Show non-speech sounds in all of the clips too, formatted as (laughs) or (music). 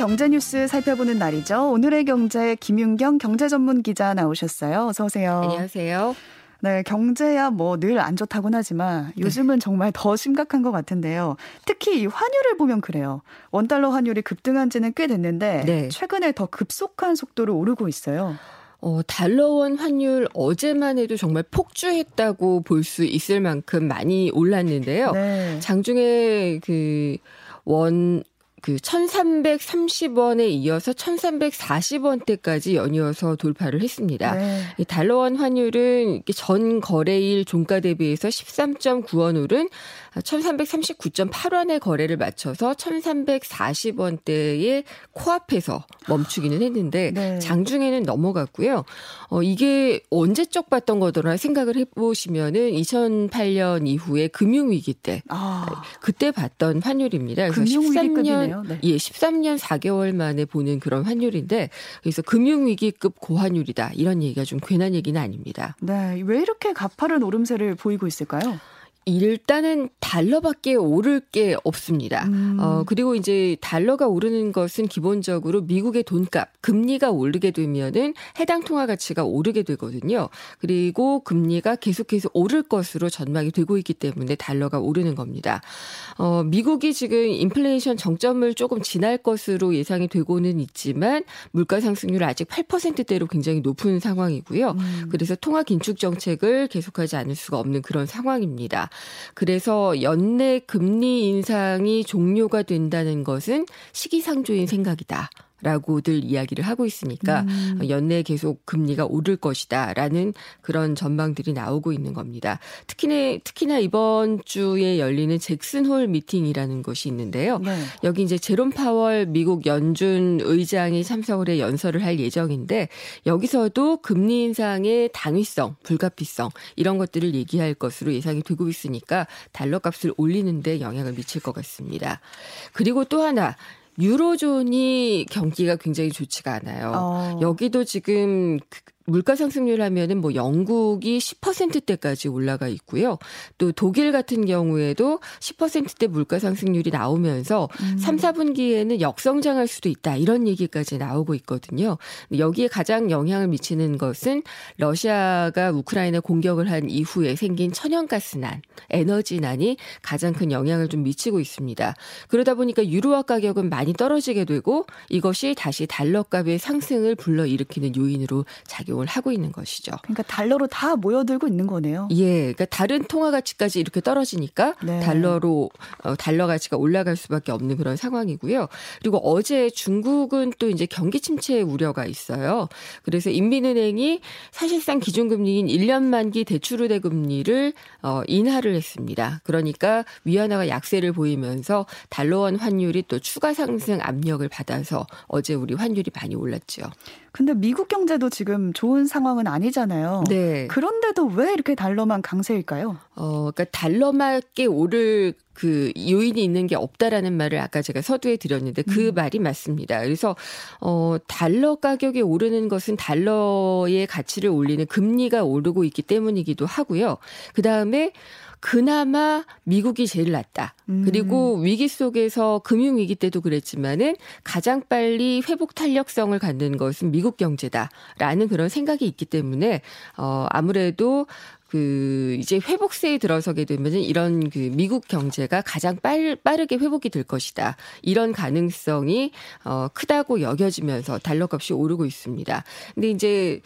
경제 뉴스 살펴보는 날이죠. 오늘의 경제 김윤경 경제 전문 기자 나오셨어요. 어서 오세요. 안녕하세요. 네, 경제야 뭐 늘 안 좋다곤 하지만 네. 요즘은 네. 정말 더 심각한 것 같은데요. 특히 이 환율을 보면 그래요. 원달러 환율이 급등한 지는 꽤 됐는데 네. 최근에 더 급속한 속도로 오르고 있어요. 어, 달러원 환율 어제만 해도 정말 폭주했다고 볼 수 있을 만큼 많이 올랐는데요. 네. 장중에 그 원 그 1330원에 이어서 1340원대까지 연이어서 돌파를 했습니다. 네. 이 달러원 환율은 전 거래일 종가 대비해서 13.9원 오른 1339.8원의 거래를 맞춰서 1340원대의 코앞에서 멈추기는 했는데 네. 장중에는 넘어갔고요. 어, 이게 언제적 봤던 거더라 생각을 해 보시면은 2008년 이후에 금융 위기 때 아. 그때 봤던 환율입니다. 그래서 13년 네. 예, 13년 4개월 만에 보는 그런 환율인데 그래서 금융위기급 고환율이다 이런 얘기가 좀 괜한 얘기는 아닙니다. 네, 왜 이렇게 가파른 오름세를 보이고 있을까요? 일단은 달러밖에 오를 게 없습니다. 음. 어, 그리고 이제 달러가 오르는 것은 기본적으로 미국의 돈값, 금리가 오르게 되면은 해당 통화 가치가 오르게 되거든요. 그리고 금리가 계속해서 오를 것으로 전망이 되고 있기 때문에 달러가 오르는 겁니다. 어, 미국이 지금 인플레이션 정점을 조금 지날 것으로 예상이 되고는 있지만 물가 상승률 아직 8%대로 굉장히 높은 상황이고요. 음. 그래서 통화 긴축 정책을 계속하지 않을 수가 없는 그런 상황입니다. 그래서 연내 금리 인상이 종료가 된다는 것은 시기상조인 생각이다. 라고들 이야기를 하고 있으니까 음. 연내 계속 금리가 오를 것이다라는 그런 전망들이 나오고 있는 겁니다. 특히나 특히나 이번 주에 열리는 잭슨홀 미팅이라는 것이 있는데요. 네. 여기 이제 제롬 파월 미국 연준 의장이 참석을 해 연설을 할 예정인데 여기서도 금리 인상의 당위성, 불가피성 이런 것들을 얘기할 것으로 예상이 되고 있으니까 달러 값을 올리는데 영향을 미칠 것 같습니다. 그리고 또 하나 유로존이 경기가 굉장히 좋지가 않아요. 어. 여기도 지금 그 물가 상승률 하면은 뭐 영국이 10%대까지 올라가 있고요. 또 독일 같은 경우에도 10%대 물가 상승률이 나오면서 음. 3, 4분기에는 역성장할 수도 있다. 이런 얘기까지 나오고 있거든요. 여기에 가장 영향을 미치는 것은 러시아가 우크라이나 공격을 한 이후에 생긴 천연가스난, 에너지난이 가장 큰 영향을 좀 미치고 있습니다. 그러다 보니까 유로화 가격은 많이 떨어지게 되고 이것이 다시 달러 값의 상승을 불러일으키는 요인으로 작용 작용을 하고 있는 것이죠. 그러니까 달러로 다 모여들고 있는 거네요. 예, 그러니까 다른 통화 가치까지 이렇게 떨어지니까 네. 달러로 어, 달러 가치가 올라갈 수밖에 없는 그런 상황이고요. 그리고 어제 중국은 또 이제 경기 침체 우려가 있어요. 그래서 인민은행이 사실상 기준금리인 1년 만기 대출우대 금리를 어, 인하를 했습니다. 그러니까 위안화가 약세를 보이면서 달러원 환율이 또 추가 상승 압력을 받아서 어제 우리 환율이 많이 올랐죠. 근데 미국 경제도 지금 좋은 상황은 아니잖아요. 네. 그런데도 왜 이렇게 달러만 강세일까요? 어, 그러니까 달러만게 오를 그 요인이 있는 게 없다라는 말을 아까 제가 서두에 드렸는데 그 음. 말이 맞습니다. 그래서 어 달러 가격이 오르는 것은 달러의 가치를 올리는 금리가 오르고 있기 때문이기도 하고요. 그다음에 그나마 미국이 제일 낫다. 음. 그리고 위기 속에서 금융 위기 때도 그랬지만은 가장 빨리 회복 탄력성을 갖는 것은 미국 경제다라는 그런 생각이 있기 때문에 어 아무래도 그 이제 회복세에 들어서게 되면은 이런 그 미국 경제가 가장 빨, 빠르게 회복이 될 것이다. 이런 가능성이 어 크다고 여겨지면서 달러 값이 오르고 있습니다. 근데 이제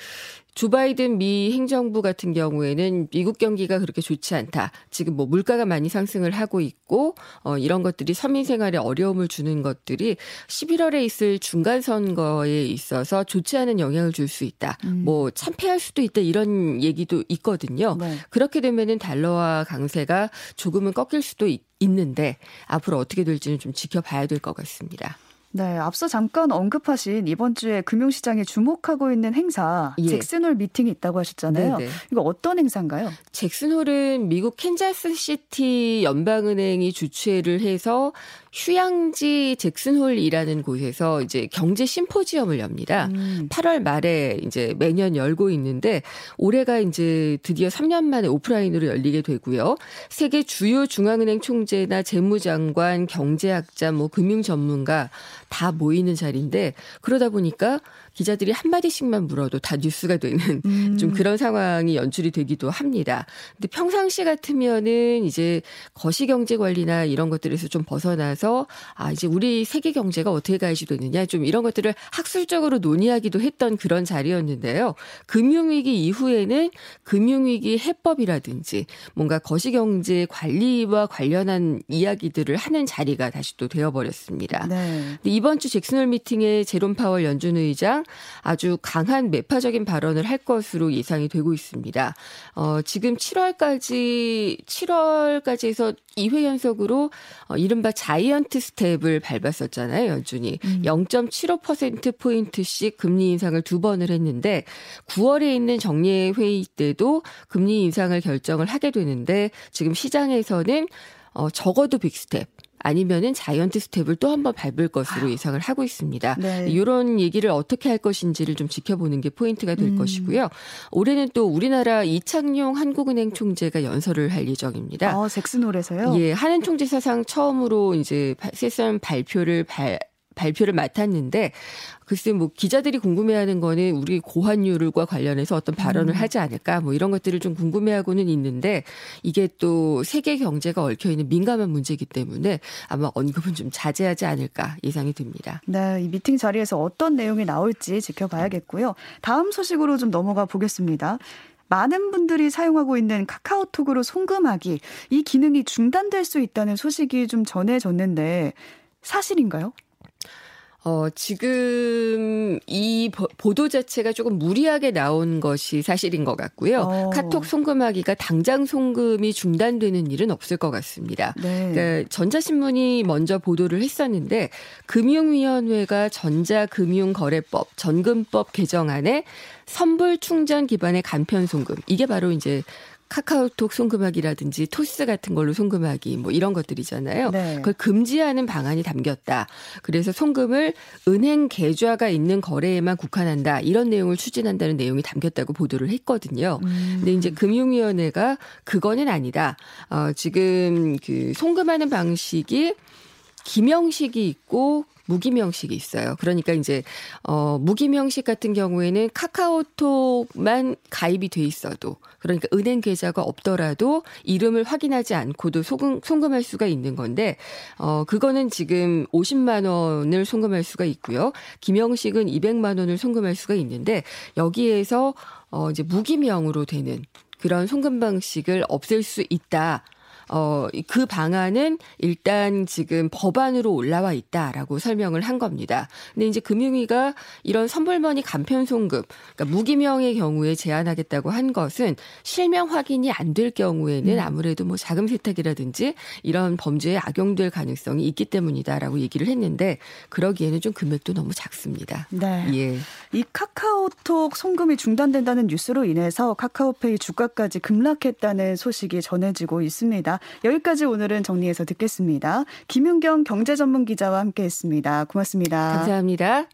조 바이든 미 행정부 같은 경우에는 미국 경기가 그렇게 좋지 않다. 지금 뭐 물가가 많이 상승을 하고 있고 어 이런 것들이 서민 생활에 어려움을 주는 것들이 11월에 있을 중간 선거에 있어서 좋지 않은 영향을 줄 수 있다. 음. 뭐 참패할 수도 있다 이런 얘기도 있거든요. 네. 그렇게 되면은 달러와 강세가 조금은 꺾일 수도 있, 있는데 앞으로 어떻게 될지는 좀 지켜봐야 될 것 같습니다. 네, 앞서 잠깐 언급하신 이번 주에 금융시장에 주목하고 있는 행사 예. 잭슨홀 미팅이 있다고 하셨잖아요. 네네. 이거 어떤 행사인가요? 잭슨홀은 미국 캔자스시티 연방은행이 주최를 해서 휴양지 잭슨홀이라는 곳에서 이제 경제 심포지엄을 엽니다. 음. 8월 말에 이제 매년 열고 있는데 올해가 이제 드디어 3년 만에 오프라인으로 열리게 되고요. 세계 주요 중앙은행 총재나 재무장관, 경제학자, 뭐 금융 전문가 다 모이는 자리인데 그러다 보니까 기자들이 한마디씩만 물어도 다 뉴스가 되는 음. (laughs) 좀 그런 상황이 연출이 되기도 합니다. 근데 평상시 같으면은 이제 거시경제 관리나 이런 것들에서 좀 벗어나서 아, 이제 우리 세계 경제가 어떻게 가야지 되느냐 좀 이런 것들을 학술적으로 논의하기도 했던 그런 자리였는데요. 금융위기 이후에는 금융위기 해법이라든지 뭔가 거시경제 관리와 관련한 이야기들을 하는 자리가 다시 또 되어버렸습니다. 네. 이번 주 잭슨홀 미팅에 제롬 파월 연준 의장 아주 강한 매파적인 발언을 할 것으로 예상이 되고 있습니다. 어, 지금 7월까지 7월까지 해서 2회 연속으로 어, 이른바 giant step을 밟았었잖아요, 연준이. 음. 0.75% 포인트씩 금리 인상을 두 번을 했는데 9월에 있는 정례 회의 때도 금리 인상을 결정을 하게 되는데 지금 시장에서는 어, 적어도 big step 아니면은 giant step을 또 한번 밟을 것으로 예상을 하고 있습니다. 네. 이런 얘기를 어떻게 할 것인지를 좀 지켜보는 게 포인트가 될 음. 것이고요. 올해는 또 우리나라 이창용 한국은행 총재가 연설을 할 예정입니다. 아, 잭슨홀에서요? 예, 한은 총재 사상 처음으로 이제 세선 발표를 발 발표를 맡았는데 글쎄 뭐 기자들이 궁금해하는 거는 우리 고환율과 관련해서 어떤 발언을 음. 하지 않을까 뭐 이런 것들을 좀 궁금해하고는 있는데 이게 또 세계 경제가 얽혀 있는 민감한 문제이기 때문에 아마 언급은 좀 자제하지 않을까 예상이 듭니다. 네, 이 미팅 자리에서 어떤 내용이 나올지 지켜봐야겠고요. 다음 소식으로 좀 넘어가 보겠습니다. 많은 분들이 사용하고 있는 카카오톡으로 송금하기 이 기능이 중단될 수 있다는 소식이 좀 전해졌는데 사실인가요? 어, 지금 이 보도 자체가 조금 무리하게 나온 것이 사실인 것 같고요. 어. 카톡 송금하기가 당장 송금이 중단되는 일은 없을 것 같습니다. 네. 그러니까 전자신문이 먼저 보도를 했었는데 금융위원회가 전자금융거래법, 전금법 개정안에 선불 충전 기반의 간편 송금 이게 바로 이제 카카오톡 송금하기라든지 토스 같은 걸로 송금하기 뭐 이런 것들이잖아요. 네. 그걸 금지하는 방안이 담겼다. 그래서 송금을 은행 계좌가 있는 거래에만 국한한다. 이런 내용을 추진한다는 내용이 담겼다고 보도를 했거든요. 음. 근데 이제 금융위원회가 그거는 아니다. 어, 지금 그 송금하는 방식이 기명식이 있고 무기명식이 있어요. 그러니까 이제 어 무기명식 같은 경우에는 카카오톡만 가입이 돼 있어도 그러니까 은행 계좌가 없더라도 이름을 확인하지 않고도 송금 송금할 수가 있는 건데 어 그거는 지금 50만 원을 송금할 수가 있고요. 기명식은 200만 원을 송금할 수가 있는데 여기에서 어 이제 무기명으로 되는 그런 송금 방식을 없앨 수 있다. 어, 그 방안은 일단 지금 법안으로 올라와 있다라고 설명을 한 겁니다. 근데 이제 금융위가 이런 선불머니 간편 송금, 그러니까 무기명의 경우에 제한하겠다고 한 것은 실명 확인이 안 될 경우에는 음. 아무래도 뭐 자금 세탁이라든지 이런 범죄에 악용될 가능성이 있기 때문이다라고 얘기를 했는데 그러기에는 좀 금액도 너무 작습니다. 네. 예. 이 카카오톡 송금이 중단된다는 뉴스로 인해서 카카오페이 주가까지 급락했다는 소식이 전해지고 여기까지 오늘은 정리해서 듣겠습니다. 김윤경 경제전문 기자와 함께했습니다. 고맙습니다. 감사합니다.